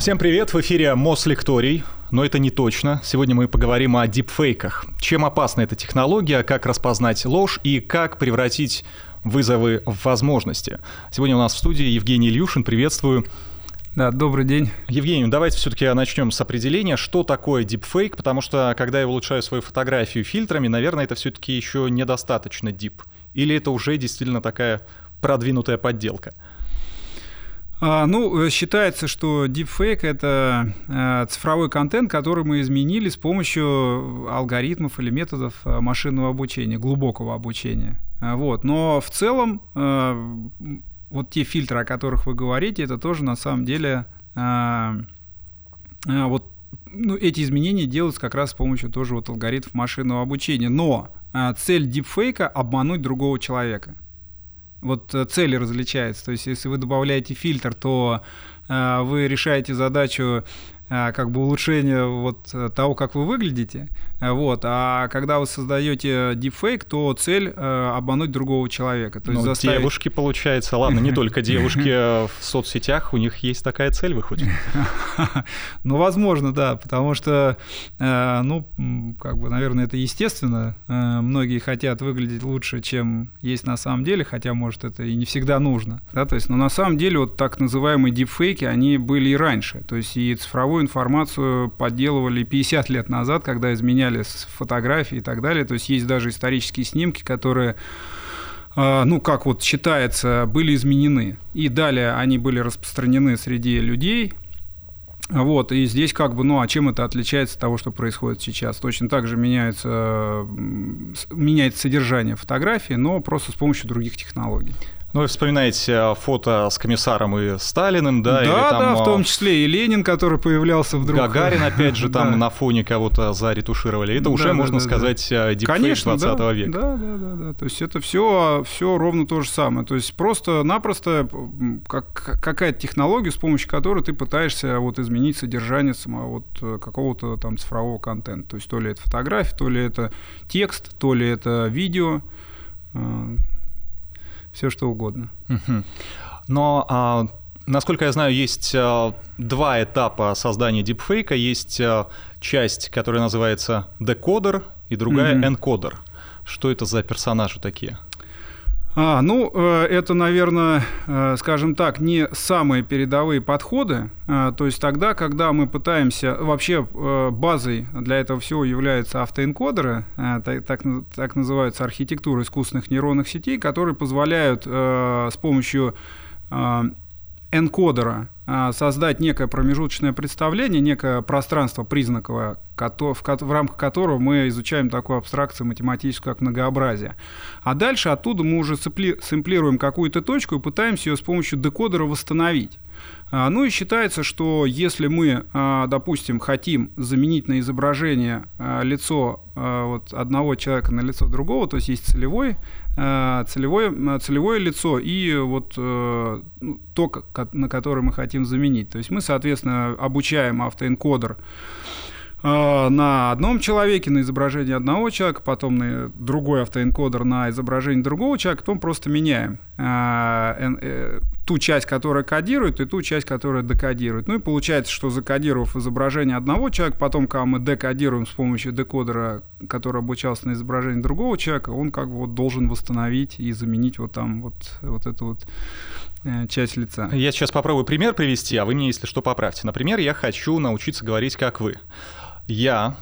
Всем привет, в эфире Мослекторий. Но это не точно. Сегодня мы поговорим о дипфейках. Чем опасна эта технология, как распознать ложь и как превратить вызовы в возможности. Сегодня у нас в студии Евгений Ильюшин. Приветствую. Да, добрый день. Евгений, давайте все-таки начнем с определения, что такое дипфейк, потому что когда я улучшаю свою фотографию фильтрами, наверное, это все-таки еще недостаточно дип. Или это уже действительно такая продвинутая подделка? А, ну, э, считается, что deepfake — это э, цифровой контент, который мы изменили с помощью алгоритмов или методов э, машинного обучения, глубокого обучения. Вот. Но в целом вот те фильтры, о которых вы говорите, это тоже на самом деле вот ну, эти изменения делаются как раз с помощью тоже вот алгоритмов машинного обучения. Но цель дипфейка — обмануть другого человека вот э, цели различаются. То есть, если вы добавляете фильтр, то э, вы решаете задачу как бы улучшение вот э, того, как вы выглядите. Вот. А когда вы создаете deepfake, то цель э, обмануть другого человека. То есть ну, заставить... Девушки, получается, ладно, не только девушки в соцсетях, у них есть такая цель, выходит. Ну, возможно, да, потому что, э, ну, как бы, наверное, это естественно. Многие хотят выглядеть лучше, чем есть на самом деле, хотя, может, это и не всегда нужно. Да? То есть, но на самом деле вот так называемые дипфейки, они были и раньше. То есть и цифровой информацию подделывали 50 лет назад, когда изменяли фотографии и так далее. То есть есть даже исторические снимки, которые а, ну, как вот считается, были изменены. И далее они были распространены среди людей. Вот, и здесь как бы, ну, а чем это отличается от того, что происходит сейчас? Точно так же меняется, меняется содержание фотографии, но просто с помощью других технологий. Ну, вы вспоминаете э, фото с комиссаром и Сталиным, да? Да, или там, да, в том э, числе и Ленин, который появлялся вдруг. Гагарин, опять же, там на фоне кого-то заретушировали. Это уже, можно сказать, э, дипфейк 20 века. Да, да, да, да. То есть это все, все ровно то же самое. То есть просто-напросто как, какая-то технология, с помощью которой ты пытаешься вот изменить содержание самого вот какого-то там цифрового контента. То есть то ли это фотография, то ли это текст, то ли это видео все что угодно. Но а, насколько я знаю, есть а, два этапа создания дипфейка. Есть а, часть, которая называется декодер, и другая mm-hmm. энкодер. Что это за персонажи такие? А, ну, э, это, наверное, э, скажем так, не самые передовые подходы. Э, то есть тогда, когда мы пытаемся... Вообще базой для этого всего являются автоэнкодеры, так, так, так называются архитектура искусственных нейронных сетей, которые позволяют с помощью энкодера а, создать некое промежуточное представление, некое пространство признаковое, в рамках которого мы изучаем такую абстракцию математическую, как многообразие. А дальше оттуда мы уже сэмплируем какую-то точку и пытаемся ее с помощью декодера восстановить. А, ну и считается, что если мы, а, допустим, хотим заменить на изображение а, лицо вот одного человека на лицо другого, то есть есть целевой, целевое, целевое лицо и вот ну, то, на которое мы хотим заменить. То есть мы, соответственно, обучаем автоэнкодер Э, на одном человеке, на изображении одного человека, потом на другой автоэнкодер на изображение другого человека, потом просто меняем э, э, ту часть, которая кодирует, и ту часть, которая декодирует. Ну и получается, что закодировав изображение одного человека, потом, когда мы декодируем с помощью декодера, который обучался на изображении другого человека, он как бы вот должен восстановить и заменить вот там вот, вот эту вот часть лица. Я сейчас попробую пример привести, а вы мне, если что, поправьте. Например, я хочу научиться говорить, как вы я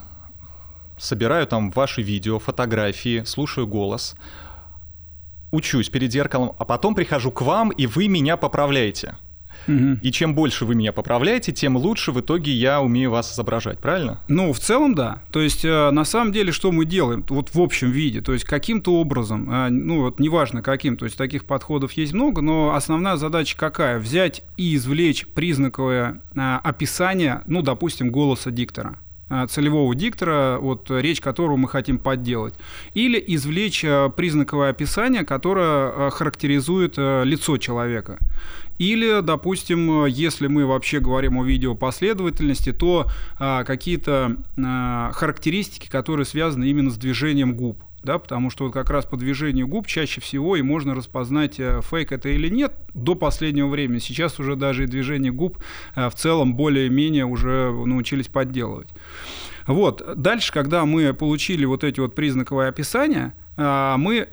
собираю там ваши видео, фотографии, слушаю голос, учусь перед зеркалом, а потом прихожу к вам, и вы меня поправляете. Угу. И чем больше вы меня поправляете, тем лучше в итоге я умею вас изображать, правильно? Ну, в целом, да. То есть, э, на самом деле, что мы делаем, вот в общем виде, то есть, каким-то образом, э, ну, вот неважно каким, то есть, таких подходов есть много, но основная задача какая? Взять и извлечь признаковое э, описание, ну, допустим, голоса диктора. Э, целевого диктора, вот, речь которого мы хотим подделать, или извлечь э, признаковое описание, которое э, характеризует лицо человека. Или, допустим, если мы вообще говорим о видеопоследовательности, то какие-то характеристики, которые связаны именно с движением губ. Да, потому что вот как раз по движению губ чаще всего и можно распознать, э, фейк это или нет, до последнего времени. Сейчас уже даже и движение губ э, в целом более-менее уже научились подделывать. Вот. Дальше, когда мы получили вот эти вот признаковые описания, э, мы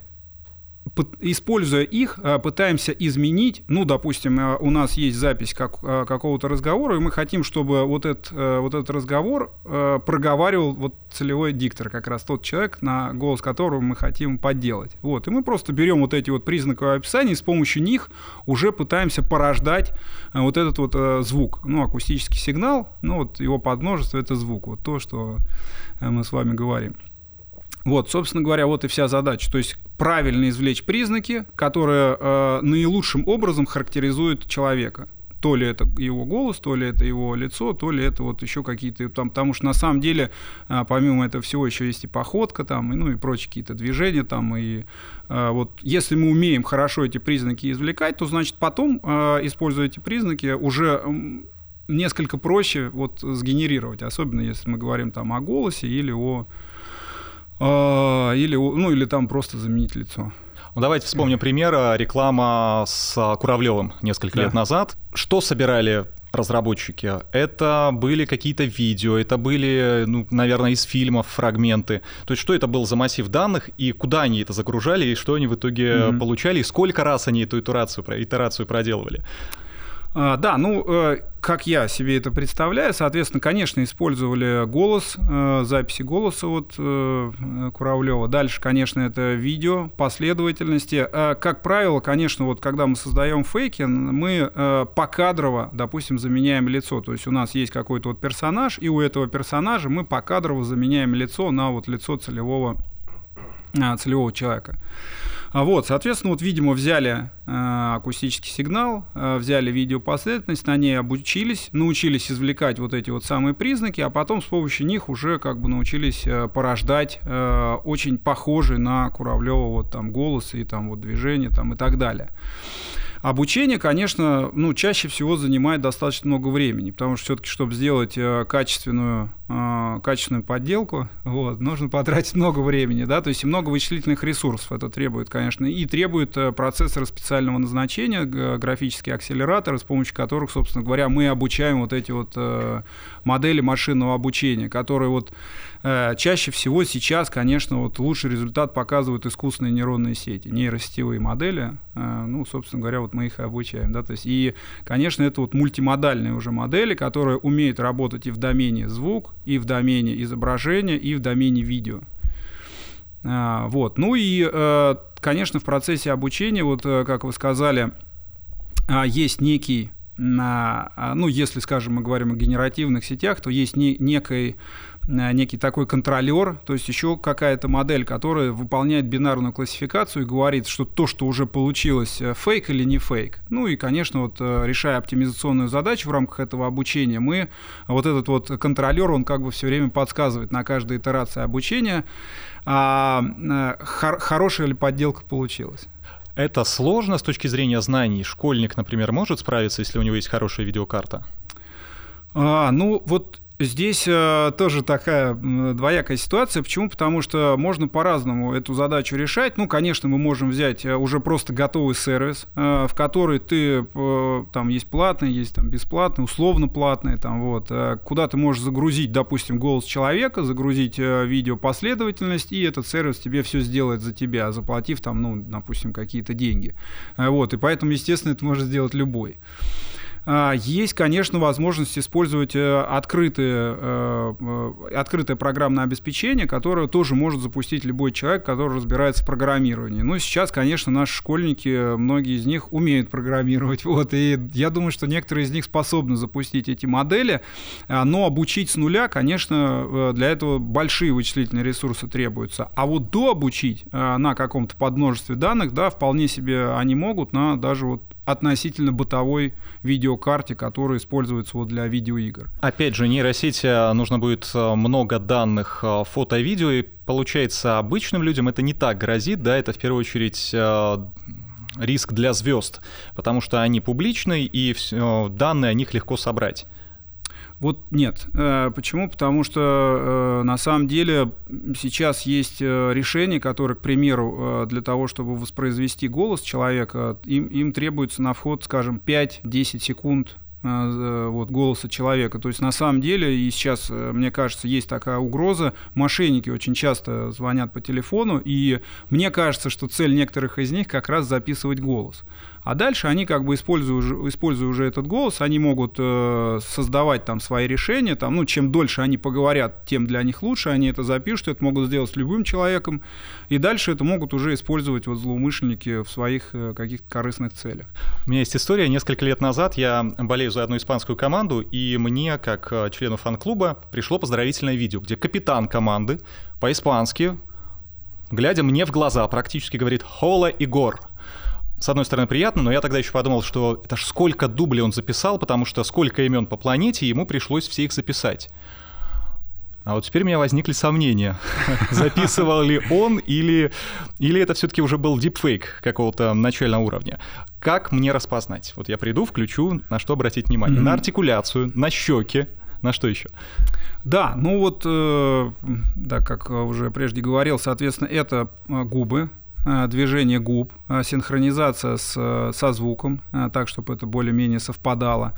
используя их, э, пытаемся изменить, ну, допустим, э, у нас есть запись как, э, какого-то разговора, и мы хотим, чтобы вот этот, вот этот разговор проговаривал вот целевой диктор, как раз тот человек, на голос которого мы хотим подделать. Вот. И мы просто берем вот эти вот признаковые описания, и с помощью них уже пытаемся порождать вот этот вот звук, ну, акустический сигнал, ну, вот его подмножество — это звук, вот то, что мы с вами говорим. Вот, собственно говоря, вот и вся задача. То есть правильно извлечь признаки, которые э, наилучшим образом характеризуют человека. То ли это его голос, то ли это его лицо, то ли это вот еще какие-то там, потому что на самом деле, э, помимо этого всего, еще есть и походка там, и, ну и прочие какие-то движения там, и э, вот если мы умеем хорошо эти признаки извлекать, то значит потом, э, используя эти признаки, уже несколько проще вот сгенерировать, особенно если мы говорим там о голосе или о или, ну, или там просто заменить лицо. Ну, давайте вспомним пример. Реклама с Куравлевым несколько да. лет назад. Что собирали разработчики? Это были какие-то видео, это были, ну, наверное, из фильмов фрагменты. То есть что это был за массив данных и куда они это загружали, и что они в итоге mm-hmm. получали, и сколько раз они эту итерацию, итерацию проделывали? А, да, ну, э, как я себе это представляю, соответственно, конечно, использовали голос, э, записи голоса вот э, Куравлева. Дальше, конечно, это видео, последовательности. Как правило, конечно, вот когда мы создаем фейки, мы покадрово, допустим, заменяем лицо. То есть у нас есть какой-то вот персонаж, и у этого персонажа мы покадрово заменяем лицо на вот лицо целевого, целевого человека. А вот, соответственно, вот, видимо, взяли э, акустический сигнал, э, взяли видеопоследовательность, на ней обучились, научились извлекать вот эти вот самые признаки, а потом с помощью них уже как бы научились э, порождать э, очень похожий на Куравлева вот там голос и там вот движение там и так далее. Обучение, конечно, ну, чаще всего занимает достаточно много времени, потому что все-таки, чтобы сделать э, качественную, э, качественную подделку, вот, нужно потратить много времени, да, то есть и много вычислительных ресурсов. Это требует, конечно, и требует э, процессоры специального назначения, графические акселераторы, с помощью которых, собственно говоря, мы обучаем вот эти вот модели машинного обучения, которые вот чаще всего сейчас, конечно, вот лучший результат показывают искусственные нейронные сети, нейросетевые модели. Э, ну, собственно говоря, вот мы их обучаем. Да? То есть, и, конечно, это вот мультимодальные уже модели, которые умеют работать и в домене звук, и в домене изображения, и в домене видео. Э, вот. Ну и, конечно, в процессе обучения, вот как вы сказали, есть некий ну, если, скажем, мы говорим о генеративных сетях, то есть не, некий Э, некий такой контролер, то есть еще какая-то модель, которая выполняет бинарную классификацию и говорит, что то, что уже получилось, э, фейк или не фейк. Ну и, конечно, вот э, решая оптимизационную задачу в рамках этого обучения, мы, вот этот вот контролер, он как бы все время подсказывает на каждой итерации обучения, а, хор- хорошая ли подделка получилась. Это сложно с точки зрения знаний. Школьник, например, может справиться, если у него есть хорошая видеокарта? А, ну, вот Здесь э, тоже такая двоякая ситуация. Почему? Потому что можно по-разному эту задачу решать. Ну, конечно, мы можем взять э, уже просто готовый сервис, э, в который ты, э, там есть платный, есть там бесплатный, условно платный, там вот, э, куда ты можешь загрузить, допустим, голос человека, загрузить э, видео последовательность, и этот сервис тебе все сделает за тебя, заплатив там, ну, допустим, какие-то деньги. Э, вот, и поэтому, естественно, это может сделать любой. А, есть, конечно, возможность использовать э, открытое, э, э, открытое программное обеспечение, которое тоже может запустить любой человек, который разбирается в программировании. Ну, сейчас, конечно, наши школьники, многие из них умеют программировать. Вот, и я думаю, что некоторые из них способны запустить эти модели, а, но обучить с нуля, конечно, для этого большие вычислительные ресурсы требуются. А вот дообучить на каком-то подмножестве данных, да, вполне себе они могут на даже вот относительно бытовой видеокарте, которая используется вот для видеоигр. Опять же, нейросети нужно будет э, много данных э, фото видео, и получается обычным людям это не так грозит, да, это в первую очередь риск для звезд, потому что они публичны, и данные о них легко собрать. Вот нет. Э, почему? Потому что э, на самом деле сейчас есть э, решения, которые, к примеру, для того, чтобы воспроизвести голос человека, им, им требуется на вход, скажем, 5-10 секунд вот, голоса человека. То есть на самом деле, и сейчас, мне кажется, есть такая угроза, мошенники очень часто звонят по телефону, и мне кажется, что цель некоторых из них как раз записывать голос. А дальше они как бы используя, используя уже этот голос, они могут э, создавать там свои решения. Там, ну, чем дольше они поговорят, тем для них лучше. Они это запишут, это могут сделать с любым человеком. И дальше это могут уже использовать вот злоумышленники в своих э, каких-то корыстных целях. У меня есть история. Несколько лет назад я болею за одну испанскую команду, и мне, как э, члену фан-клуба, пришло поздравительное видео, где капитан команды по-испански, глядя мне в глаза, практически говорит «Хола Игор» с одной стороны, приятно, но я тогда еще подумал, что это ж сколько дублей он записал, потому что сколько имен по планете, ему пришлось все их записать. А вот теперь у меня возникли сомнения, записывал ли он или, или это все-таки уже был дипфейк какого-то начального уровня. Как мне распознать? Вот я приду, включу, на что обратить внимание? Mm-hmm. На артикуляцию, на щеки, на что еще? Да, ну вот, э, да, как уже прежде говорил, соответственно, это э, губы, движение губ, э, синхронизация с, э, со звуком, так, чтобы это более-менее совпадало,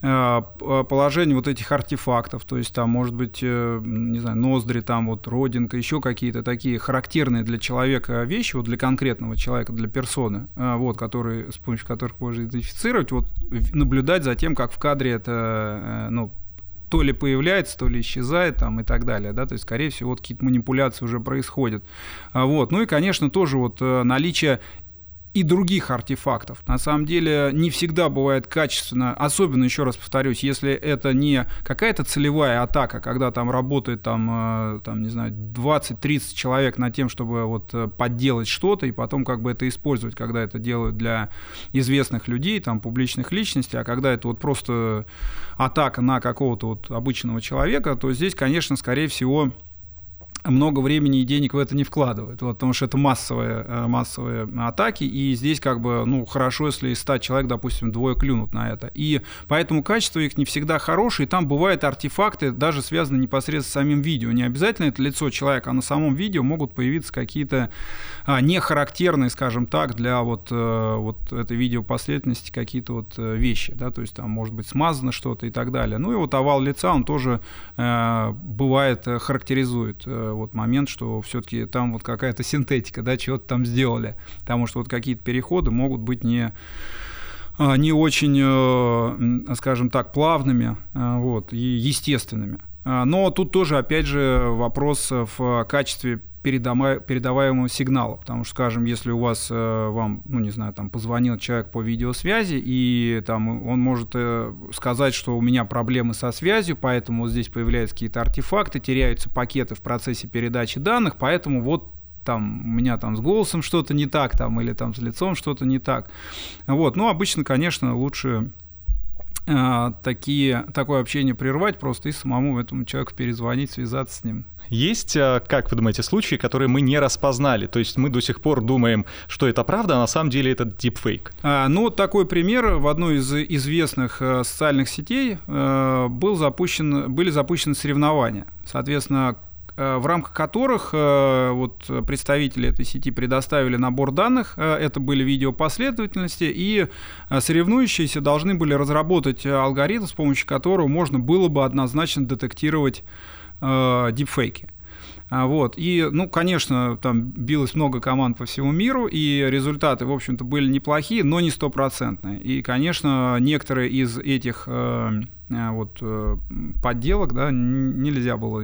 положение вот этих артефактов, то есть там может быть, не знаю, ноздри, там вот родинка, еще какие-то такие характерные для человека вещи, вот для конкретного человека, для персоны, вот, которые, с помощью которых можно идентифицировать, вот наблюдать за тем, как в кадре это ну, то ли появляется, то ли исчезает там и так далее, да, то есть, скорее всего, вот какие-то манипуляции уже происходят. А, вот. Ну и, конечно, тоже вот э, наличие и других артефактов. На самом деле не всегда бывает качественно, особенно, еще раз повторюсь, если это не какая-то целевая атака, когда там работает там, э, там не знаю, 20-30 человек над тем, чтобы вот э, подделать что-то и потом как бы это использовать, когда это делают для известных людей, там, публичных личностей, а когда это вот просто атака на какого-то вот обычного человека, то здесь, конечно, скорее всего, много времени и денег в это не вкладывают, вот, потому что это массовые, э, массовые атаки, и здесь как бы, ну, хорошо, если из 100 человек, допустим, двое клюнут на это. И поэтому качество их не всегда хорошее, и там бывают артефакты, даже связанные непосредственно с самим видео. Не обязательно это лицо человека, а на самом видео могут появиться какие-то а, не характерные, скажем так, для вот, э, вот этой видеопоследовательности какие-то вот э, вещи, да, то есть там может быть смазано что-то и так далее. Ну и вот овал лица, он тоже э, бывает характеризует вот момент, что все-таки там вот какая-то синтетика, да, чего-то там сделали, потому что вот какие-то переходы могут быть не а, не очень, э, скажем так, плавными э, вот, и естественными. А, но тут тоже, опять же, вопрос в качестве передаваемого сигнала. Потому что, скажем, если у вас, э, вам, ну, не знаю, там, позвонил человек по видеосвязи, и там он может э, сказать, что у меня проблемы со связью, поэтому вот здесь появляются какие-то артефакты, теряются пакеты в процессе передачи данных, поэтому вот там у меня там с голосом что-то не так, там, или там с лицом что-то не так. Вот. Ну, обычно, конечно, лучше э, такие, такое общение прервать просто и самому этому человеку перезвонить, связаться с ним есть, а, как вы думаете, случаи, которые мы не распознали? То есть мы до сих пор думаем, что это правда, а на самом деле это дипфейк. А, ну, такой пример. В одной из известных э, социальных сетей э, был запущен, были запущены соревнования. Соответственно, э, в рамках которых вот, представители этой сети предоставили набор данных, это были видеопоследовательности, и соревнующиеся должны были разработать алгоритм, с помощью которого можно было бы однозначно детектировать э, дипфейки. А, вот. И, ну, конечно, там билось много команд по всему миру, и результаты, в общем-то, были неплохие, но не стопроцентные. И, конечно, некоторые из этих э, э вот, подделок да, нельзя было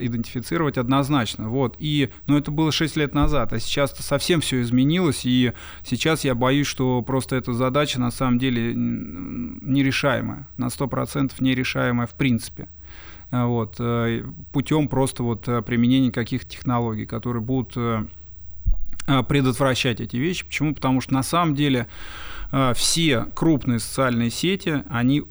идентифицировать однозначно. Вот. И, но это было 6 лет назад, а сейчас совсем все изменилось, и сейчас я боюсь, что просто эта задача на самом деле нерешаемая, на 100% нерешаемая в принципе. Э, вот, э, путем просто вот э, применения каких-то технологий, которые будут предотвращать эти вещи. Почему? Потому что на самом деле все крупные социальные сети, они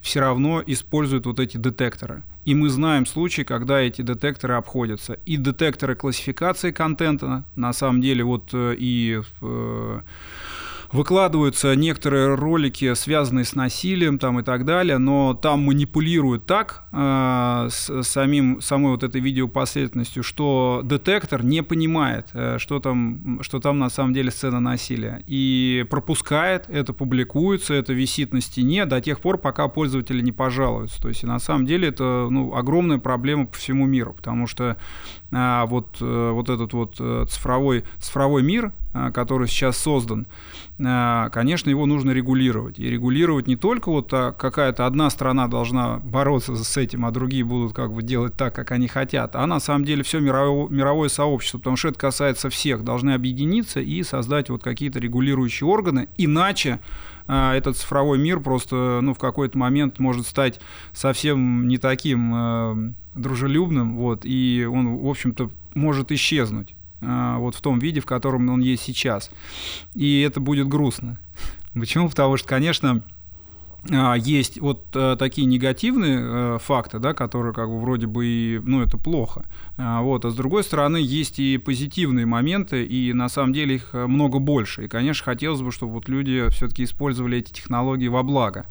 все равно используют вот эти детекторы. И мы знаем случаи, когда эти детекторы обходятся. И детекторы классификации контента, на самом деле, вот и выкладываются некоторые ролики, связанные с насилием там, и так далее, но там манипулируют так э, с самим, самой вот этой видеопоследовательностью, что детектор не понимает, э, что, там, что там на самом деле сцена насилия. И пропускает, это публикуется, это висит на стене до тех пор, пока пользователи не пожалуются. То есть на самом деле это ну, огромная проблема по всему миру, потому что вот, э, вот этот вот э, цифровой, цифровой мир, а, который сейчас создан, а, конечно, его нужно регулировать. И регулировать не только вот какая-то одна страна должна бороться с этим, а другие будут как бы делать так, как они хотят, а на самом деле все мировое, мировое сообщество, потому что это касается всех, должны объединиться и создать вот какие-то регулирующие органы, иначе этот цифровой мир просто ну, в какой-то момент может стать совсем не таким дружелюбным, вот, и он, в общем-то, может исчезнуть а, вот в том виде, в котором он есть сейчас. И это будет грустно. Почему? Потому что, конечно, а, есть вот а, такие негативные а, факты, да, которые как бы вроде бы и, ну, это плохо. А, вот, а с другой стороны, есть и позитивные моменты, и на самом деле их много больше. И, конечно, хотелось бы, чтобы вот люди все-таки использовали эти технологии во благо.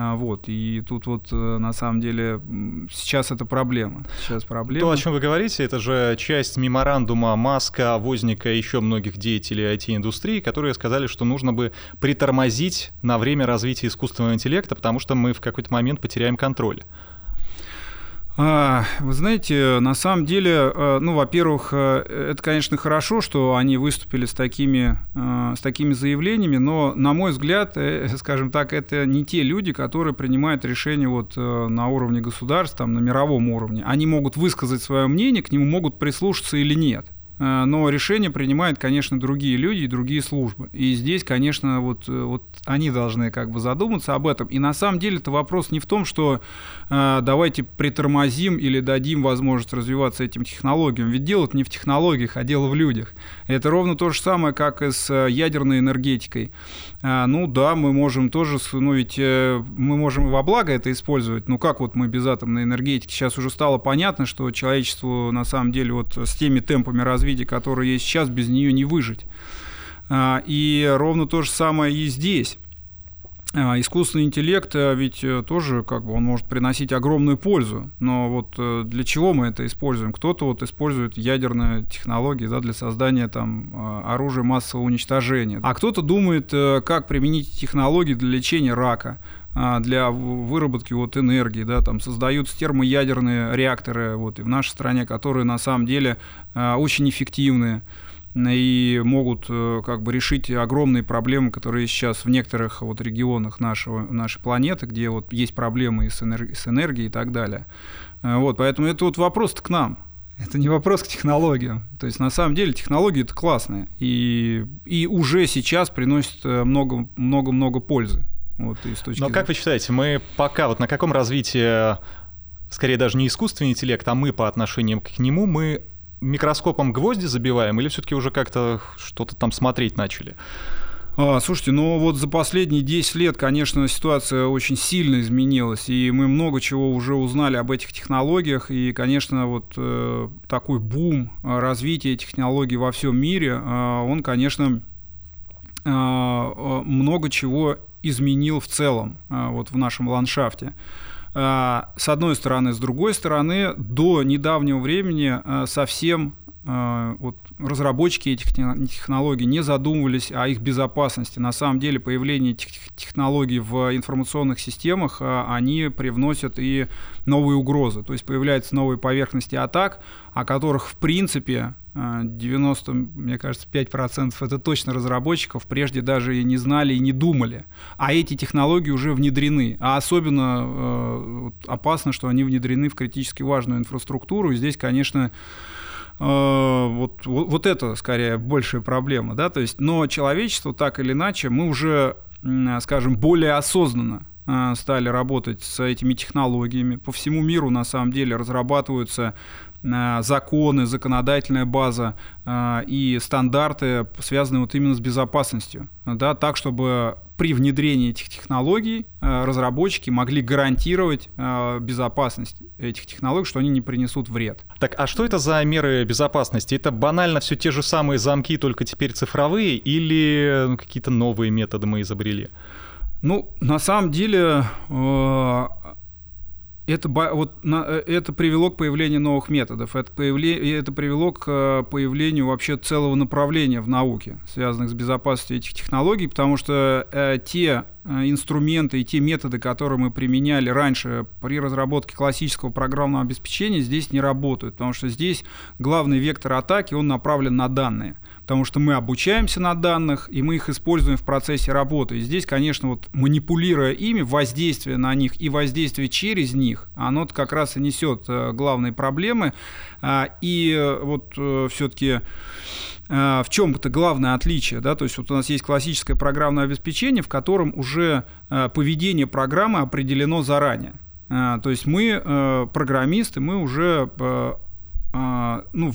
А, вот, и тут вот э, на самом деле сейчас это проблема. Сейчас проблема. То, о чем вы говорите, это же часть меморандума Маска, Возника и еще многих деятелей IT-индустрии, которые сказали, что нужно бы притормозить на время развития искусственного интеллекта, потому что мы в какой-то момент потеряем контроль. А, вы знаете, на самом деле, э, ну, во-первых, э, это, конечно, хорошо, что они выступили с такими, э, с такими заявлениями, но, на мой взгляд, скажем так, это не те люди, которые принимают решения вот на уровне государства, там, на мировом уровне. Они могут высказать свое мнение, к нему могут прислушаться или нет. Э, но решения принимают, конечно, другие люди и другие службы. И здесь, конечно, вот, э, вот они должны как бы задуматься об этом. И на самом деле это вопрос не в том, что э, давайте притормозим или дадим возможность развиваться этим технологиям. Ведь дело не в технологиях, а дело в людях. Это ровно то же самое, как и с э, ядерной энергетикой. Э, ну да, мы можем тоже, ну ведь э, мы можем во благо это использовать. Ну как вот мы без атомной энергетики? Сейчас уже стало понятно, что человечеству на самом деле вот с теми темпами развития виде, который есть сейчас, без нее не выжить. А, и ровно то же самое и здесь. А, искусственный интеллект э, ведь э, тоже как бы он может приносить огромную пользу, но вот э, для чего мы это используем? Кто-то вот использует ядерные технологии да, для создания там а, оружия массового уничтожения, а кто-то думает, как применить технологии для лечения рака, для выработки вот энергии, да, там создаются термоядерные реакторы вот и в нашей стране, которые на самом деле очень эффективные и могут э, как бы решить огромные проблемы, которые сейчас в некоторых вот регионах нашего, нашей планеты, где вот есть проблемы и с, энерги- с энергией и так далее. Э, вот, поэтому это вот вопрос к нам. Это не вопрос к технологиям. То есть на самом деле технологии это классные и, и уже сейчас приносят э, много-много-много пользы. Вот, и с точки Но как вы считаете, мы пока вот на каком развитии, скорее даже не искусственный интеллект, а мы по отношению к нему, мы микроскопом гвозди забиваем или все-таки уже как-то что-то там смотреть начали? А, слушайте, ну вот за последние 10 лет, конечно, ситуация очень сильно изменилась, и мы много чего уже узнали об этих технологиях, и, конечно, вот э, такой бум развития технологий во всем мире, э, он, конечно, э, э много чего изменил в целом э, вот в нашем ландшафте. А, с одной стороны. С другой стороны, до недавнего времени а, совсем а, вот, разработчики этих технологий не задумывались о их безопасности. На самом деле появление этих технологий в информационных системах, они привносят и новые угрозы. То есть появляются новые поверхности атак, о которых в принципе 90, мне кажется, 5% это точно разработчиков прежде даже и не знали и не думали. А эти технологии уже внедрены. А особенно э, опасно, что они внедрены в критически важную инфраструктуру. И здесь, конечно, э, вот, вот, вот это скорее большая проблема. Да? То есть, но человечество так или иначе, мы уже, скажем, более осознанно э, стали работать с этими технологиями. По всему миру, на самом деле, разрабатываются законы, законодательная база э, и стандарты, связанные вот именно с безопасностью, да, так, чтобы при внедрении этих технологий э, разработчики могли гарантировать э, безопасность этих технологий, что они не принесут вред. Так, а что это за меры безопасности? Это банально все те же самые замки, только теперь цифровые, или ну, какие-то новые методы мы изобрели? Ну, на самом деле, э, это, вот, на, э, это привело к появлению новых методов, это, появле, это привело к э, появлению вообще целого направления в науке, связанных с безопасностью этих технологий, потому что э, те э, инструменты и те методы, которые мы применяли раньше при разработке классического программного обеспечения, здесь не работают, потому что здесь главный вектор атаки, он направлен на данные потому что мы обучаемся на данных, и мы их используем в процессе работы. И здесь, конечно, вот манипулируя ими, воздействие на них и воздействие через них, оно как раз и несет э, главные проблемы. А, и э, вот э, все-таки в чем это главное отличие, да, то есть вот у нас есть классическое программное обеспечение, в котором уже поведение программы определено заранее. То есть мы программисты, мы уже ну,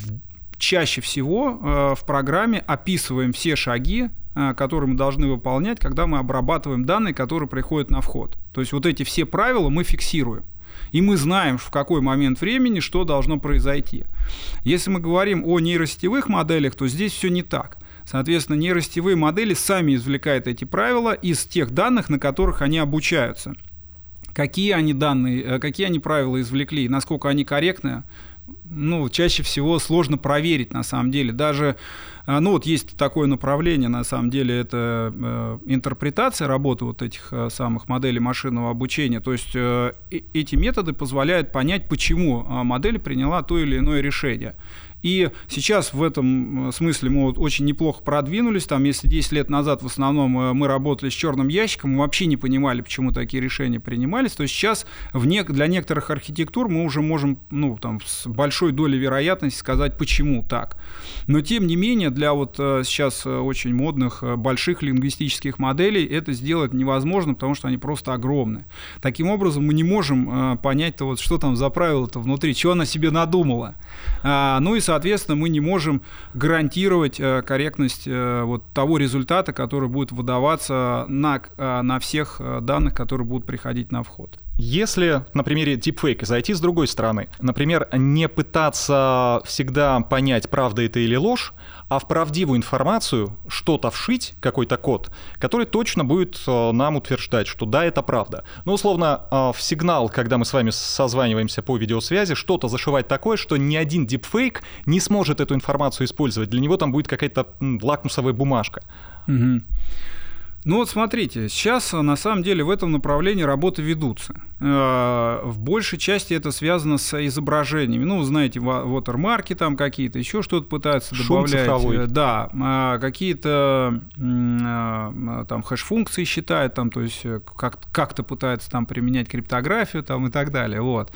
чаще всего э, в программе описываем все шаги, э, которые мы должны выполнять, когда мы обрабатываем данные, которые приходят на вход. То есть вот эти все правила мы фиксируем. И мы знаем, в какой момент времени что должно произойти. Если мы говорим о нейросетевых моделях, то здесь все не так. Соответственно, нейросетевые модели сами извлекают эти правила из тех данных, на которых они обучаются. Какие они данные, э, какие они правила извлекли, насколько они корректны, ну, чаще всего сложно проверить на самом деле. Даже, а, ну, вот есть такое направление, на самом деле, это э, интерпретация работы вот этих э, самых моделей машинного обучения. То есть э, эти методы позволяют понять, почему а, модель приняла то или иное решение. И сейчас в этом смысле мы вот очень неплохо продвинулись. Там, если 10 лет назад в основном э, мы работали с черным ящиком, мы вообще не понимали, почему такие решения принимались, то сейчас в не... для некоторых архитектур мы уже можем ну, там, с большой долей вероятности сказать, почему так. Но тем не менее, для вот э, сейчас э, очень модных больших лингвистических моделей это сделать невозможно, потому что они просто огромны. Таким образом, мы не можем понять-то вот, что там за правило-то внутри, чего она себе надумала. А, ну и, соответственно, мы не можем гарантировать э, корректность э, вот того результата, который будет выдаваться на, э, на всех данных, которые будут приходить на вход. Если на примере deepfake зайти с другой стороны, например, не пытаться всегда понять, правда это или ложь, а в правдивую информацию что-то вшить, какой-то код, который точно будет э, нам утверждать, что да, это правда. Ну, условно, э, в сигнал, когда мы с вами созваниваемся по видеосвязи, что-то зашивать такое, что ни один дипфейк не сможет эту информацию использовать. Для него там будет какая-то лакмусовая бумажка. Угу. Ну вот смотрите, сейчас э, на самом деле в этом направлении работы ведутся. Э, в большей части это связано с изображениями. Ну, знаете, watermarки там какие-то, еще что-то пытаются Шум добавлять. Цифровой. Э, да, а какие-то там хэш-функции считают, там, то есть как-то пытаются там применять криптографию там, и так далее. Вот.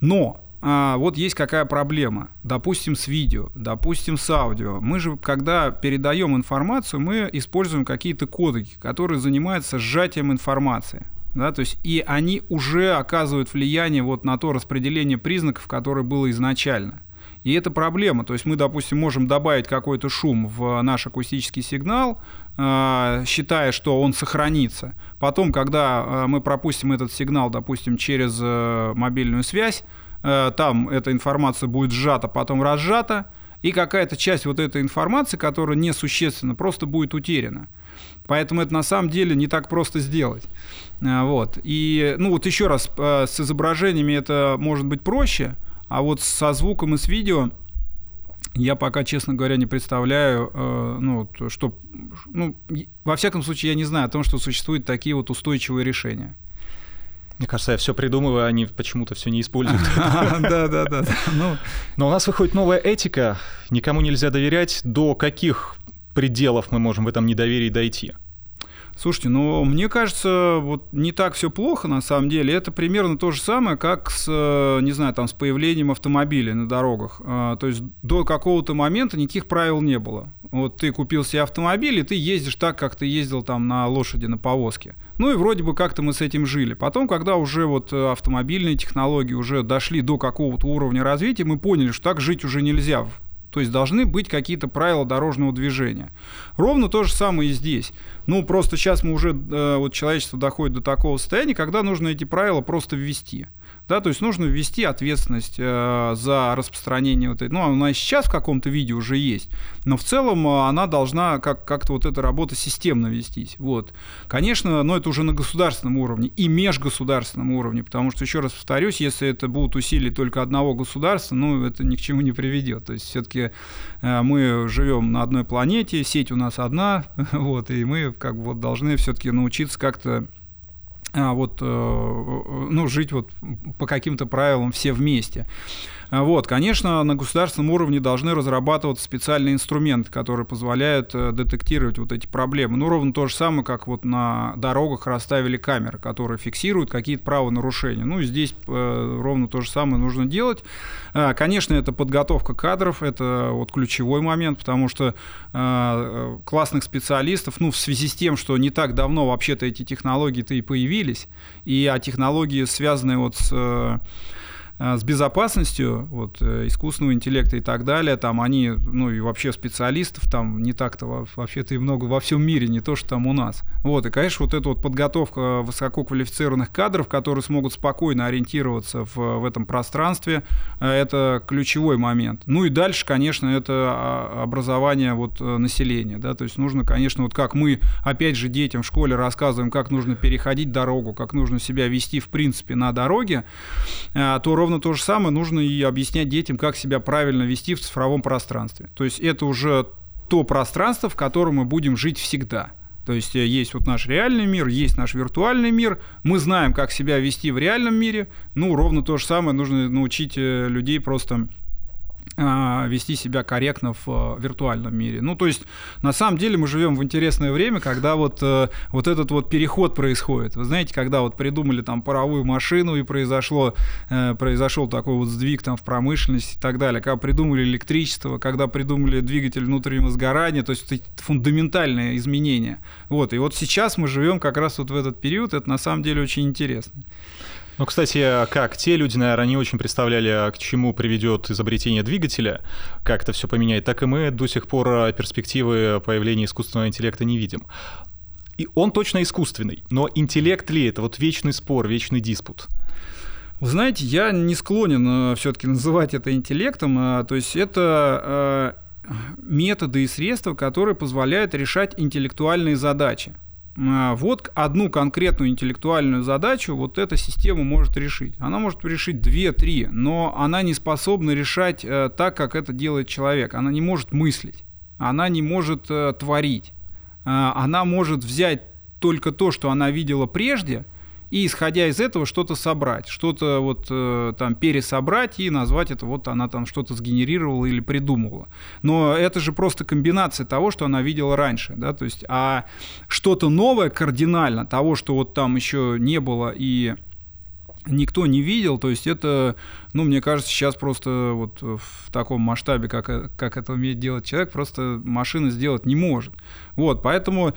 Но а, вот есть какая проблема. Допустим, с видео, допустим, с аудио. Мы же, когда передаем информацию, мы используем какие-то кодеки, которые занимаются сжатием информации. Да, то есть, и они уже оказывают влияние вот на то распределение признаков, которое было изначально. И это проблема. То есть мы, допустим, можем добавить какой-то шум в наш акустический сигнал, а, считая, что он сохранится. Потом, когда а, мы пропустим этот сигнал, допустим, через э, мобильную связь, там эта информация будет сжата, потом разжата, и какая-то часть вот этой информации, которая несущественна, просто будет утеряна. Поэтому это на самом деле не так просто сделать. Э, вот. И, ну вот еще раз, э, с изображениями это может быть проще, а вот со звуком и с видео я пока, честно говоря, не представляю, ну, что, ну, во всяком случае, я не знаю о том, что существуют такие вот устойчивые решения. Мне кажется, я все придумываю, а они почему-то все не используют. Да, да, да. Ну. Но у нас выходит новая этика. Никому нельзя доверять. До каких пределов мы можем в этом недоверии дойти? Слушайте, ну, мне кажется, вот не так все плохо на самом деле. Это примерно то же самое, как с, э, не знаю, там, с появлением автомобилей на дорогах. А, то есть до какого-то момента никаких правил не было. Вот ты купил себе автомобиль, и ты ездишь так, как ты ездил там на лошади, на повозке. Ну и вроде бы как-то мы с этим жили. Потом, когда уже вот э, автомобильные технологии уже дошли до какого-то уровня развития, мы поняли, что так жить уже нельзя То есть должны быть какие-то правила дорожного движения. Ровно то же самое и здесь. Ну, просто сейчас мы уже, э, вот человечество доходит до такого состояния, когда нужно эти правила просто ввести. Да, то есть нужно ввести ответственность э, за распространение вот этой. Ну, она сейчас в каком-то виде уже есть, но в целом э, она должна как- как-то вот эта работа системно вестись. Вот. Конечно, но это уже на государственном уровне и межгосударственном уровне, потому что, еще раз повторюсь, если это будут усилия только одного государства, ну, это ни к чему не приведет. То есть все-таки э, мы живем на одной планете, сеть у нас одна, вот, и мы как бы вот должны все-таки научиться как-то вот, э, э, ну, жить вот по каким-то правилам все вместе. А, вот, конечно, на государственном уровне должны разрабатываться специальные инструменты, которые позволяют э, детектировать вот эти проблемы. Ну, ровно то же самое, как вот на дорогах расставили камеры, которые фиксируют какие-то правонарушения. Ну, здесь э, ровно то же самое нужно делать. Э, конечно, это подготовка кадров, это вот ключевой момент, потому что э, классных специалистов, ну, в связи с тем, что не так давно вообще-то эти технологии-то и появились, и а технологии, связанные вот с с безопасностью вот, э, искусственного интеллекта и так далее, там они, ну и вообще специалистов там не так-то вообще-то и много во всем мире, не то, что там у нас. Вот, и, конечно, вот эта вот подготовка высококвалифицированных кадров, которые смогут спокойно ориентироваться в, в этом пространстве, э, это ключевой момент. Ну и дальше, конечно, это а, образование вот населения, да, то есть нужно, конечно, вот как мы, опять же, детям в школе рассказываем, как нужно переходить дорогу, как нужно себя вести, в принципе, на дороге, то ровно ровно то же самое нужно и объяснять детям, как себя правильно вести в цифровом пространстве. То есть это уже то пространство, в котором мы будем жить всегда. То есть э, есть вот наш реальный мир, есть наш виртуальный мир. Мы знаем, как себя вести в реальном мире. Ну, ровно то же самое нужно научить э, людей просто вести себя корректно в э, виртуальном мире. Ну, то есть, на самом деле мы живем в интересное время, когда вот, э, вот этот вот переход происходит. Вы знаете, когда вот придумали там паровую машину и произошло, э, произошел такой вот сдвиг там в промышленности и так далее, когда придумали электричество, когда придумали двигатель внутреннего сгорания, то есть это фундаментальные изменения. Вот, и вот сейчас мы живем как раз вот в этот период, это на самом деле очень интересно. Ну, кстати, как те люди, наверное, не очень представляли, к чему приведет изобретение двигателя, как это все поменяет, так и мы до сих пор перспективы появления искусственного интеллекта не видим. И он точно искусственный, но интеллект ли это? Вот вечный спор, вечный диспут. Вы знаете, я не склонен э, все-таки называть это интеллектом. Э, то есть это э, методы и средства, которые позволяют решать интеллектуальные задачи. А, вот одну конкретную интеллектуальную задачу вот эта система может решить. Она может решить две-три, но она не способна решать э, так, как это делает человек. Она не может мыслить, она не может э, творить. Э, она может взять только то, что она видела прежде, и исходя из этого что-то собрать, что-то вот э, там пересобрать и назвать это вот она там что-то сгенерировала или придумывала. Но это же просто комбинация того, что она видела раньше, да, то есть, а что-то новое кардинально того, что вот там еще не было и никто не видел, то есть это, ну, мне кажется, сейчас просто вот в таком масштабе, как, как это умеет делать человек, просто машина сделать не может. Вот, поэтому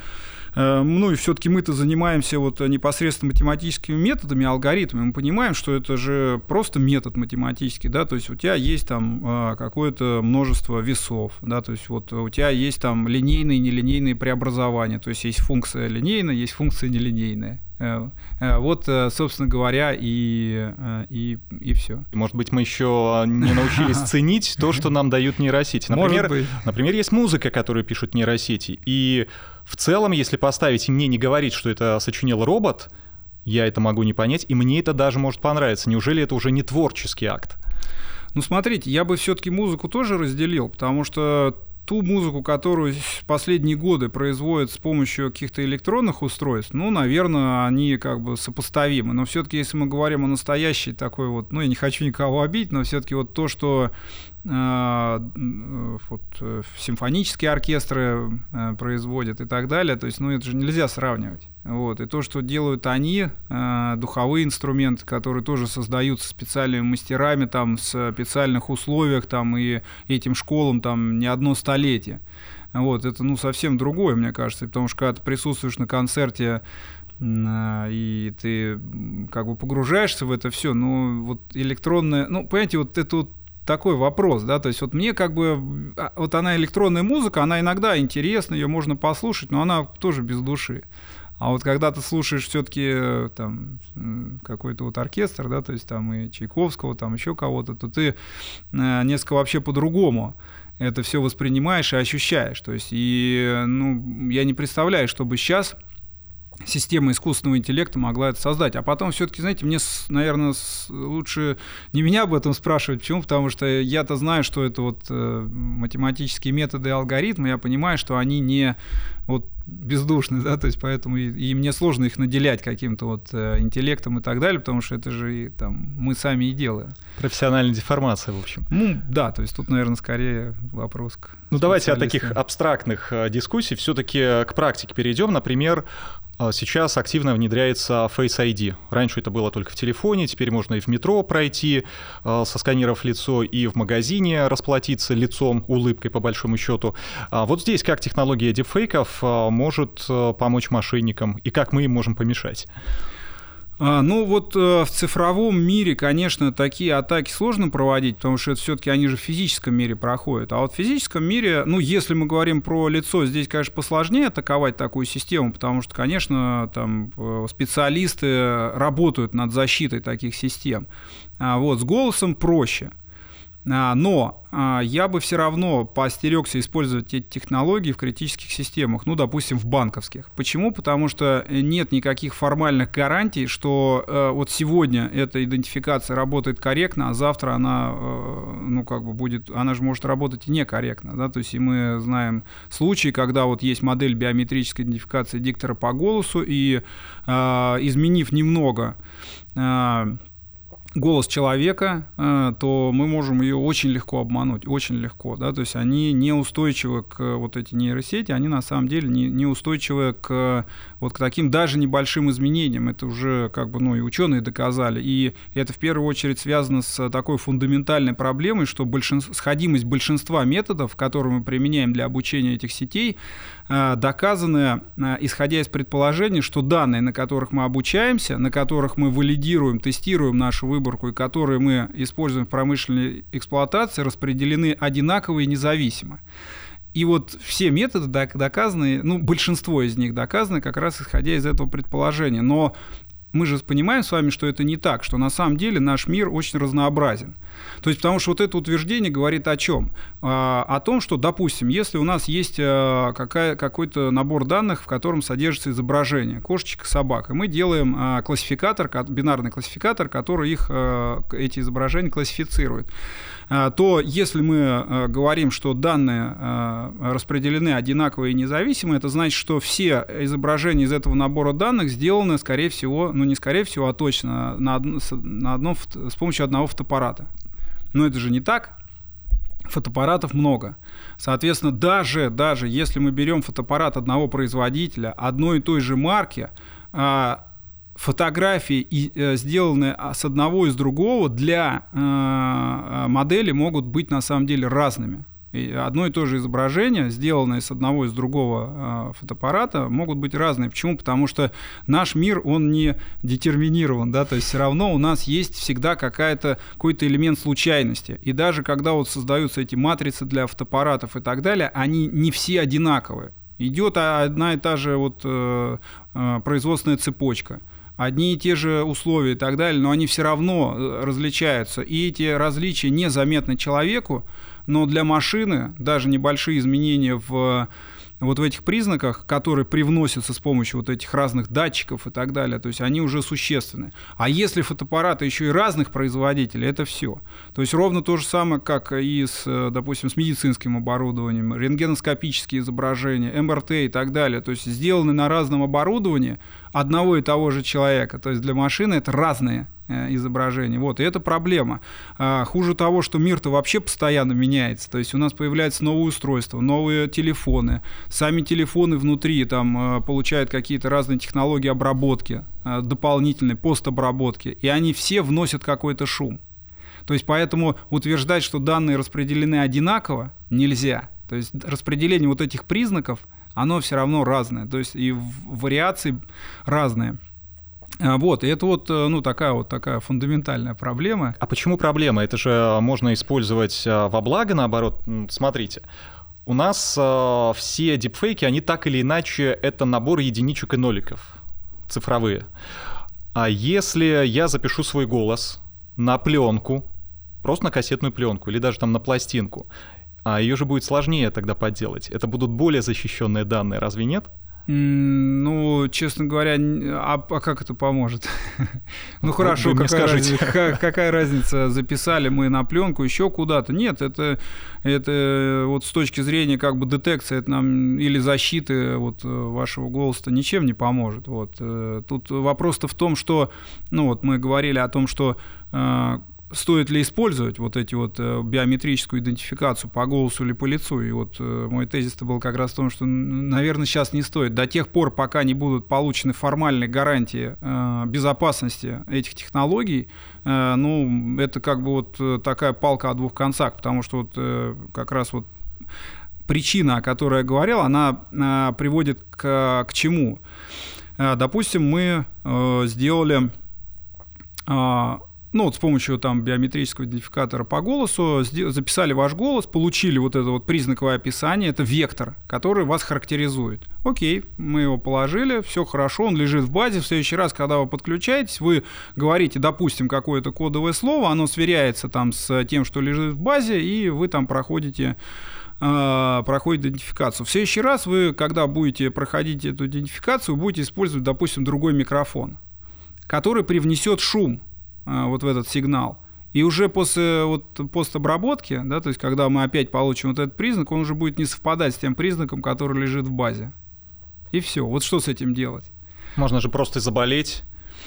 ну и все-таки мы-то занимаемся вот непосредственно математическими методами, алгоритмами. Мы понимаем, что это же просто метод математический, да, то есть у тебя есть там а, какое-то множество весов, да, то есть вот у тебя есть там линейные и нелинейные преобразования, то есть есть функция линейная, есть функция нелинейная. Э, э, вот, э, собственно говоря, и, и, и все. Может быть, мы еще не научились ценить то, что нам дают нейросети. Например, например, есть музыка, которую пишут нейросети, и в целом, если поставить и мне не говорить, что это сочинил робот, я это могу не понять, и мне это даже может понравиться. Неужели это уже не творческий акт? Ну, смотрите, я бы все-таки музыку тоже разделил, потому что ту музыку, которую последние годы производят с помощью каких-то электронных устройств, ну, наверное, они как бы сопоставимы. Но все-таки, если мы говорим о настоящей такой вот, ну, я не хочу никого обидеть, но все-таки вот то, что вот, э, симфонические оркестры э, производят и так далее. То есть, ну, это же нельзя сравнивать. Вот. И то, что делают они, э, духовые инструменты, которые тоже создаются специальными мастерами, там, в специальных условиях, там, и этим школам там не одно столетие. Вот, это, ну, совсем другое, мне кажется, потому что когда ты присутствуешь на концерте и ты как бы погружаешься в это все, ну, вот электронное, ну, понимаете, вот это вот такой вопрос, да, то есть вот мне как бы, а, вот она электронная музыка, она иногда интересна, ее можно послушать, но она тоже без души. А вот когда ты слушаешь все-таки э, там какой-то вот оркестр, да, то есть там и Чайковского, там еще кого-то, то ты э, несколько вообще по-другому это все воспринимаешь и ощущаешь. То есть, и ну, я не представляю, чтобы сейчас система искусственного интеллекта могла это создать. А потом все-таки, знаете, мне, наверное, лучше не меня об этом спрашивать. Почему? Потому что я-то знаю, что это вот э, математические методы и алгоритмы. Я понимаю, что они не вот бездушны, да, то есть поэтому и, и мне сложно их наделять каким-то вот э, интеллектом и так далее, потому что это же и, там мы сами и делаем. Профессиональная деформация, в общем. Ну да, то есть тут, наверное, скорее вопрос к. Ну давайте от таких абстрактных э, дискуссий все-таки к практике перейдем. Например, сейчас активно внедряется Face ID. Раньше это было только в телефоне, теперь можно и в метро пройти, а, сосканировав лицо, и в магазине расплатиться лицом, улыбкой по большому счету. А вот здесь как технология дипфейков может помочь мошенникам и как мы им можем помешать? А, ну вот э, в цифровом мире, конечно, такие атаки сложно проводить, потому что это все-таки они же в физическом мире проходят. А вот в физическом мире, ну если мы говорим про лицо, здесь, конечно, посложнее атаковать такую систему, потому что, конечно, там э, специалисты работают над защитой таких систем. А вот с голосом проще. А, но а, я бы все равно поостерегся использовать эти технологии в критических системах, ну, допустим, в банковских. Почему? Потому что нет никаких формальных гарантий, что э, вот сегодня эта идентификация работает корректно, а завтра она, э, ну, как бы будет, она же может работать и некорректно, да, то есть и мы знаем случаи, когда вот есть модель биометрической идентификации диктора по голосу, и э, изменив немного голос человека, э, то мы можем ее очень легко обмануть, очень легко, да, то есть они неустойчивы к вот эти нейросети, они на самом деле не, неустойчивы к вот к таким даже небольшим изменениям, это уже как бы, ну, и ученые доказали, и это в первую очередь связано с такой фундаментальной проблемой, что большинство, сходимость большинства методов, которые мы применяем для обучения этих сетей, э, доказаны, э, исходя из предположения, что данные, на которых мы обучаемся, на которых мы валидируем, тестируем нашу выбор выборку, и которые мы используем в промышленной эксплуатации, распределены одинаково и независимо. И вот все методы доказаны, ну, большинство из них доказаны как раз исходя из этого предположения. Но мы же понимаем с вами, что это не так, что на самом деле наш мир очень разнообразен. То есть, потому что вот это утверждение говорит о чем? А, о том, что, допустим, если у нас есть а, какая, какой-то набор данных, в котором содержится изображение кошечек и собак, и мы делаем а, классификатор, бинарный классификатор, который их, эти изображения классифицирует, то если мы говорим, что данные распределены одинаково и независимо, это значит, что все изображения из этого набора данных сделаны, скорее всего, ну не скорее всего, а точно на, одно, на одном, с помощью одного фотоаппарата. Но это же не так. Фотоаппаратов много. Соответственно, даже, даже если мы берем фотоаппарат одного производителя, одной и той же марки, а, фотографии, э, сделанные с одного и с другого, для э, модели могут быть на самом деле разными. И одно и то же изображение, сделанное с одного и с другого э, фотоаппарата, могут быть разные. Почему? Потому что наш мир, он не детерминирован, да, то есть все равно у нас есть всегда какая-то, какой-то элемент случайности. И даже когда вот создаются эти матрицы для фотоаппаратов и так далее, они не все одинаковые. Идет одна и та же вот, э, э, производственная цепочка одни и те же условия и так далее, но они все равно э, различаются. И эти различия незаметны человеку, но для машины даже небольшие изменения в вот в этих признаках, которые привносятся с помощью вот этих разных датчиков и так далее, то есть они уже существенны. А если фотоаппараты еще и разных производителей, это все. То есть ровно то же самое, как и с, допустим, с медицинским оборудованием, рентгеноскопические изображения, МРТ и так далее, то есть сделаны на разном оборудовании одного и того же человека. То есть для машины это разные Э, изображений. Вот, и это проблема. А, хуже того, что мир-то вообще постоянно меняется. То есть у нас появляются новые устройства, новые телефоны. Сами телефоны внутри там э, получают какие-то разные технологии обработки, э, дополнительной постобработки, и они все вносят какой-то шум. То есть поэтому утверждать, что данные распределены одинаково, нельзя. То есть распределение вот этих признаков, оно все равно разное. То есть и вариации разные. А, вот, и это вот, э, ну, такая вот такая фундаментальная проблема. А почему проблема? Это же можно использовать э, во благо, наоборот. Смотрите, у нас э, все дипфейки, они так или иначе, это набор единичек и ноликов, цифровые. А если я запишу свой голос на пленку, просто на кассетную пленку или даже там на пластинку, а ее же будет сложнее тогда подделать. Это будут более защищенные данные, разве нет? Ну, честно говоря, а, а как это поможет? ну хорошо, какая, разница, какая разница, записали мы на пленку еще куда-то? Нет, это, это вот с точки зрения как бы детекции это нам или защиты вот вашего голоса ничем не поможет. Вот. Э, тут вопрос-то в том, что, ну вот мы говорили о том, что э, стоит ли использовать вот эти вот э, биометрическую идентификацию по голосу или по лицу. И вот э, мой тезис был как раз в том, что, наверное, сейчас не стоит. До тех пор, пока не будут получены формальные гарантии э, безопасности этих технологий, ну, это как бы вот такая палка о двух концах, потому что вот как раз вот причина, о которой я говорил, она приводит к, к чему? Допустим, мы сделали ну вот с помощью там биометрического идентификатора по голосу записали ваш голос, получили вот это вот признаковое описание, это вектор, который вас характеризует. Окей, мы его положили, все хорошо, он лежит в базе. В следующий раз, когда вы подключаетесь, вы говорите, допустим, какое-то кодовое слово, оно сверяется там с тем, что лежит в базе, и вы там проходите а, проходит идентификацию. В следующий раз вы, когда будете проходить эту идентификацию, будете использовать, допустим, другой микрофон, который привнесет шум вот в этот сигнал. И уже после вот постобработки, да, то есть когда мы опять получим вот этот признак, он уже будет не совпадать с тем признаком, который лежит в базе. И все. Вот что с этим делать? Можно же просто заболеть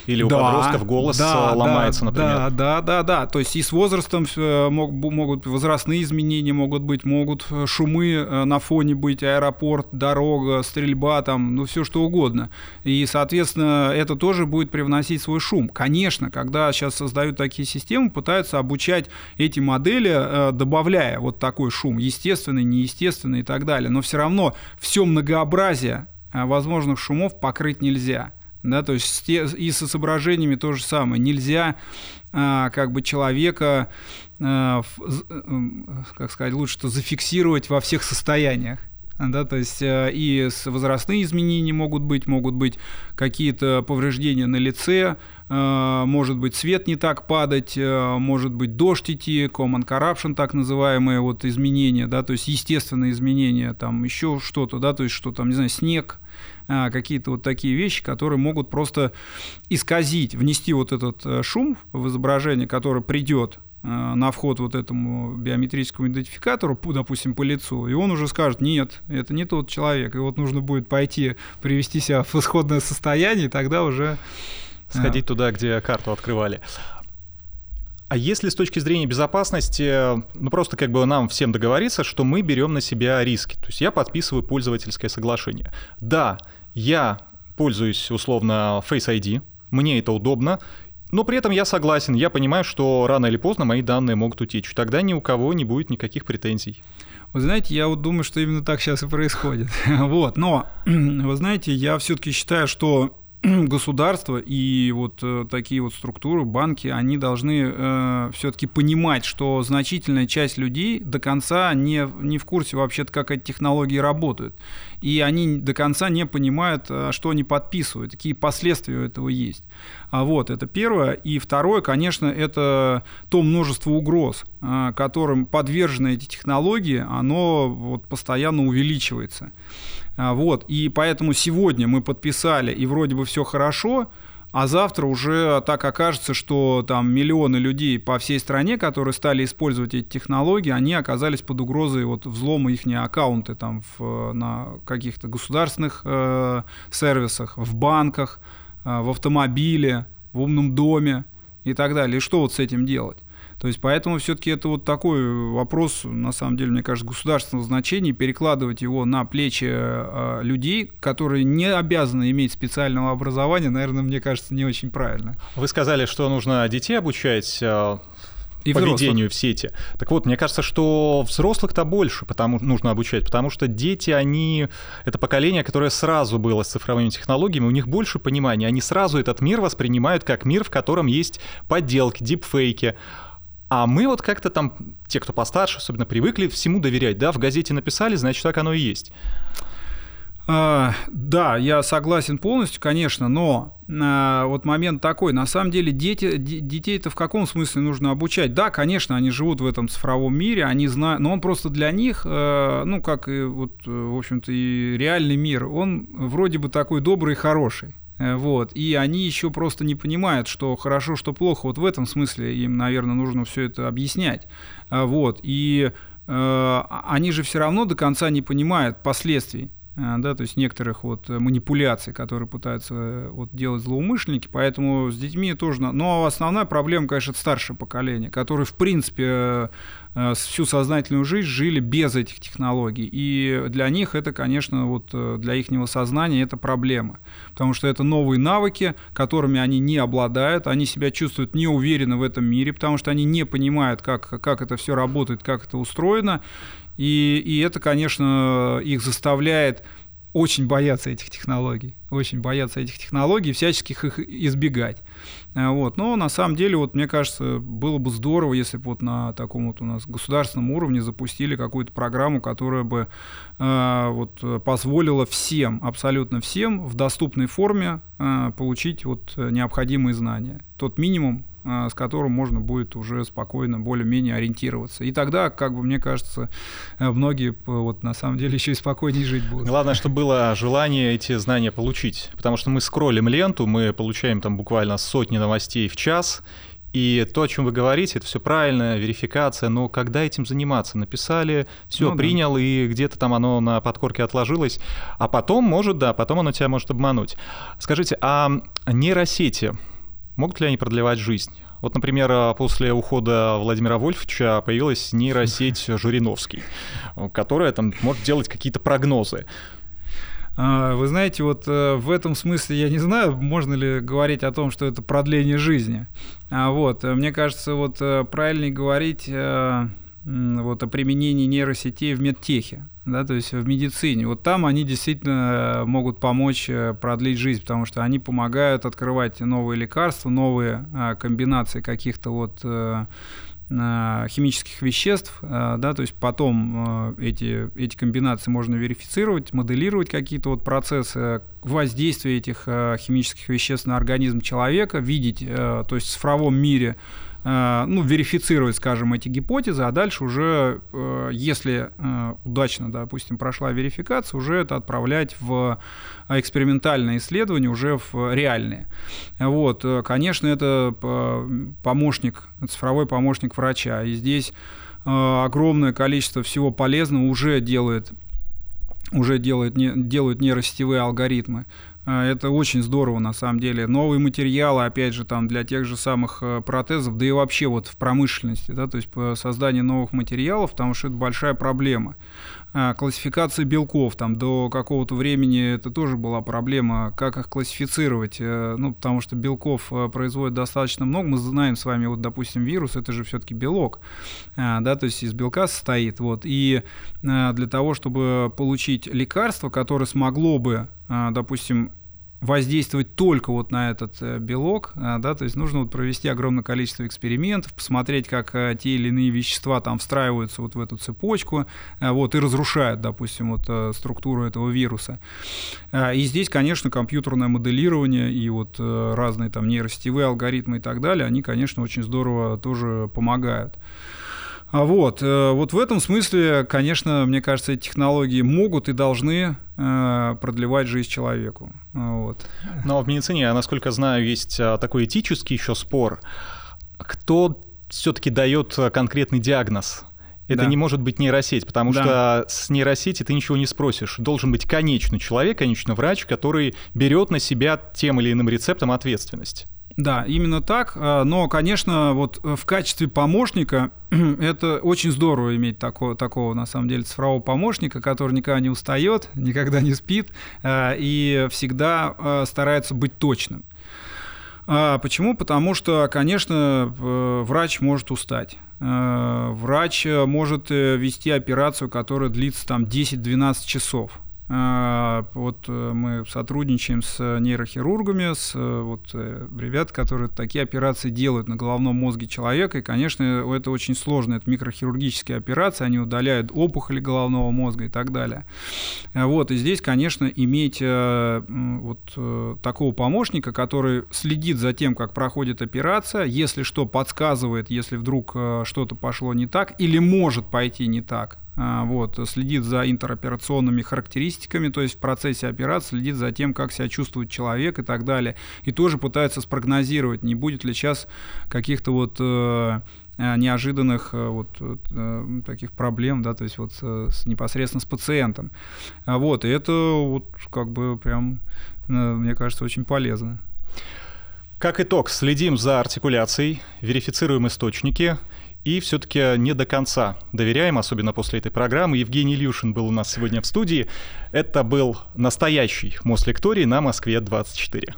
или у да, подростков голос да, ломается, да, например. Да, да, да, да. То есть и с возрастом э, мог, могут возрастные изменения могут быть, могут э, шумы э, на фоне быть, аэропорт, дорога, стрельба, там, ну все что угодно. И, соответственно, это тоже будет привносить свой шум. Конечно, когда сейчас создают такие системы, пытаются обучать эти модели, добавляя вот такой шум, естественный, неестественный и так далее. Но все равно все многообразие возможных шумов покрыть нельзя. Да, то есть и с изображениями то же самое. Нельзя а, как бы человека, а, как сказать, лучше что зафиксировать во всех состояниях. Да, то есть э, и возрастные изменения могут быть, могут быть какие-то повреждения на лице, э, может быть свет не так падать, э, может быть дождь идти, common corruption так называемые вот изменения, да, то есть естественные изменения, там еще что-то, да, то есть что там, не знаю, снег, а, какие-то вот такие вещи, которые могут просто исказить, внести вот этот э, шум в изображение, который придет э, на вход вот этому биометрическому идентификатору, допустим, по лицу, и он уже скажет, нет, это не тот человек, и вот нужно будет пойти привести себя в исходное состояние, и тогда уже... Э, Сходить туда, где карту открывали. А если с точки зрения безопасности, ну просто как бы нам всем договориться, что мы берем на себя риски. То есть я подписываю пользовательское соглашение. Да, я пользуюсь условно Face ID, мне это удобно, но при этом я согласен, я понимаю, что рано или поздно мои данные могут утечь. Тогда ни у кого не будет никаких претензий. Вы знаете, я вот думаю, что именно так сейчас и происходит. вот, но, вы знаете, я все-таки считаю, что государство и вот э, такие вот структуры, банки, они должны э, все-таки понимать, что значительная часть людей до конца не, не в курсе вообще-то, как эти технологии работают. И они до конца не понимают, э, что они подписывают, какие последствия у этого есть. А вот, это первое. И второе, конечно, это то множество угроз, э, которым подвержены эти технологии, оно вот постоянно увеличивается. А, вот, и поэтому сегодня мы подписали, и вроде бы все хорошо, а завтра уже так окажется, что там миллионы людей по всей стране, которые стали использовать эти технологии, они оказались под угрозой вот взлома их аккаунты там в, на каких-то государственных э, сервисах, в банках, э, в автомобиле, в умном доме и так далее. И что вот с этим делать? То есть поэтому все-таки это вот такой вопрос, на самом деле, мне кажется, государственного значения, перекладывать его на плечи э, людей, которые не обязаны иметь специального образования, наверное, мне кажется, не очень правильно. Вы сказали, что нужно детей обучать. А, и поведению в сети. Так вот, мне кажется, что взрослых-то больше потому нужно обучать, потому что дети, они... Это поколение, которое сразу было с цифровыми технологиями, у них больше понимания. Они сразу этот мир воспринимают как мир, в котором есть подделки, дипфейки. А мы вот как-то там, те, кто постарше, особенно привыкли всему доверять, да, в газете написали, значит, так оно и есть. А, да, я согласен полностью, конечно, но а, вот момент такой. На самом деле дети, детей-то в каком смысле нужно обучать? Да, конечно, они живут в этом цифровом мире, они знают, но он просто для них, э, ну, как и вот, в общем-то, и реальный мир, он вроде бы такой добрый и хороший. Э, вот. И они еще просто не понимают, что хорошо, что плохо. Вот в этом смысле им, наверное, нужно все это объяснять. Вот. И э, они же все равно до конца не понимают последствий Э, да, то есть некоторых вот манипуляций, которые пытаются э, вот делать злоумышленники, поэтому с детьми тоже... Но основная проблема, конечно, это старшее поколение, которые, в принципе, э, всю сознательную жизнь жили без этих технологий. И для них это, конечно, вот для их сознания это проблема. Потому что это новые навыки, которыми они не обладают, они себя чувствуют неуверенно в этом мире, потому что они не понимают, как, как это все работает, как это устроено. И, и это, конечно, их заставляет очень бояться этих технологий, очень бояться этих технологий, всячески их избегать. Э, вот. Но на самом деле, вот, мне кажется, было бы здорово, если бы вот на таком вот у нас государственном уровне запустили какую-то программу, которая бы э, вот, позволила всем, абсолютно всем в доступной форме э, получить вот, необходимые знания. Тот минимум, с которым можно будет уже спокойно, более-менее ориентироваться. И тогда, как бы мне кажется, э, многие вот на самом деле еще и спокойнее жить будут. Главное, чтобы было желание эти знания получить, потому что мы скроллим ленту, мы получаем там буквально сотни новостей в час, и то, о чем вы говорите, это все правильно, верификация, но когда этим заниматься? Написали, все, ну, принял, да. и где-то там оно на подкорке отложилось, а потом может, да, потом оно тебя может обмануть. Скажите, а нейросети, Могут ли они продлевать жизнь? Вот, например, э, после ухода Владимира Вольфовича появилась нейросеть Жириновский, которая там может делать какие-то прогнозы. А, вы знаете, вот э, в этом смысле я не знаю, можно ли говорить о том, что это продление жизни. А вот, э, мне кажется, вот правильнее говорить вот, о применении нейросетей в медтехе, да, то есть в медицине. Вот там они действительно могут помочь э, продлить жизнь, потому что они помогают открывать новые лекарства, новые а, комбинации каких-то вот а, химических веществ, да, то есть потом эти, эти комбинации можно верифицировать, моделировать какие-то вот процессы воздействия этих химических веществ на организм человека, видеть, то есть в цифровом мире Э, ну, верифицировать, скажем, эти гипотезы, а дальше уже, э, если э, удачно, допустим, прошла верификация, уже это отправлять в экспериментальные исследования, уже в реальные. Вот, конечно, это помощник, цифровой помощник врача, и здесь огромное количество всего полезного уже делает уже делают, не, делают нейросетевые алгоритмы. А, это очень здорово, на самом деле. Новые материалы, опять же, там для тех же самых э, протезов, да и вообще вот в промышленности, да, то есть по созданию новых материалов, потому что это большая проблема. А, классификация белков, там до какого-то времени это тоже была проблема, как их классифицировать, э, ну, потому что белков э, производят достаточно много, мы знаем с вами, вот, допустим, вирус, это же все-таки белок, а, да, то есть из белка состоит, вот, и для того, чтобы получить лекарство, которое смогло бы, допустим, воздействовать только вот на этот э, белок, э, да, то есть нужно вот провести огромное количество экспериментов, посмотреть, как э, те или иные вещества там встраиваются вот в эту цепочку, вот, и разрушают, допустим, вот структуру этого вируса. И здесь, конечно, компьютерное моделирование и вот разные там нейросетевые алгоритмы и так далее, они, конечно, очень здорово тоже помогают. А вот, э, вот в этом смысле, конечно, мне кажется, эти технологии могут и должны э, продлевать жизнь человеку. Вот. Но в медицине, я насколько знаю, есть а, такой этический еще спор. Кто все-таки дает конкретный диагноз? Это да. не может быть нейросеть, потому да. что с нейросети ты ничего не спросишь. Должен быть конечный человек, конечный врач, который берет на себя тем или иным рецептом ответственность. Да, именно так. А, но, конечно, вот в качестве помощника это очень здорово иметь такого, такого, на самом деле, цифрового помощника, который никогда не устает, никогда не спит а, и всегда а, старается быть точным. Почему? Потому что, конечно, врач может устать. Врач может вести операцию, которая длится там 10-12 часов. А, вот э, мы сотрудничаем с нейрохирургами, с э, вот, э, ребят, которые такие операции делают на головном мозге человека. И, конечно, это очень сложно. Это микрохирургические операции, они удаляют опухоли головного мозга и так далее. Вот, и здесь, конечно, иметь вот такого помощника, который следит за тем, как проходит операция, если что, подсказывает, если вдруг что-то пошло не так или может пойти не так, вот, следит за интероперационными характеристиками, то есть в процессе операции следит за тем, как себя чувствует человек и так далее. И тоже пытается спрогнозировать, не будет ли сейчас каких-то вот э, э неожиданных э, вот, э, таких проблем, да, то есть вот с, непосредственно с пациентом. А вот, и это вот как бы прям, мне кажется, очень полезно. Как итог, следим за артикуляцией, верифицируем источники, и все-таки не до конца доверяем, особенно после этой программы. Евгений Илюшин был у нас сегодня в студии. Это был настоящий Мослекторий на Москве 24.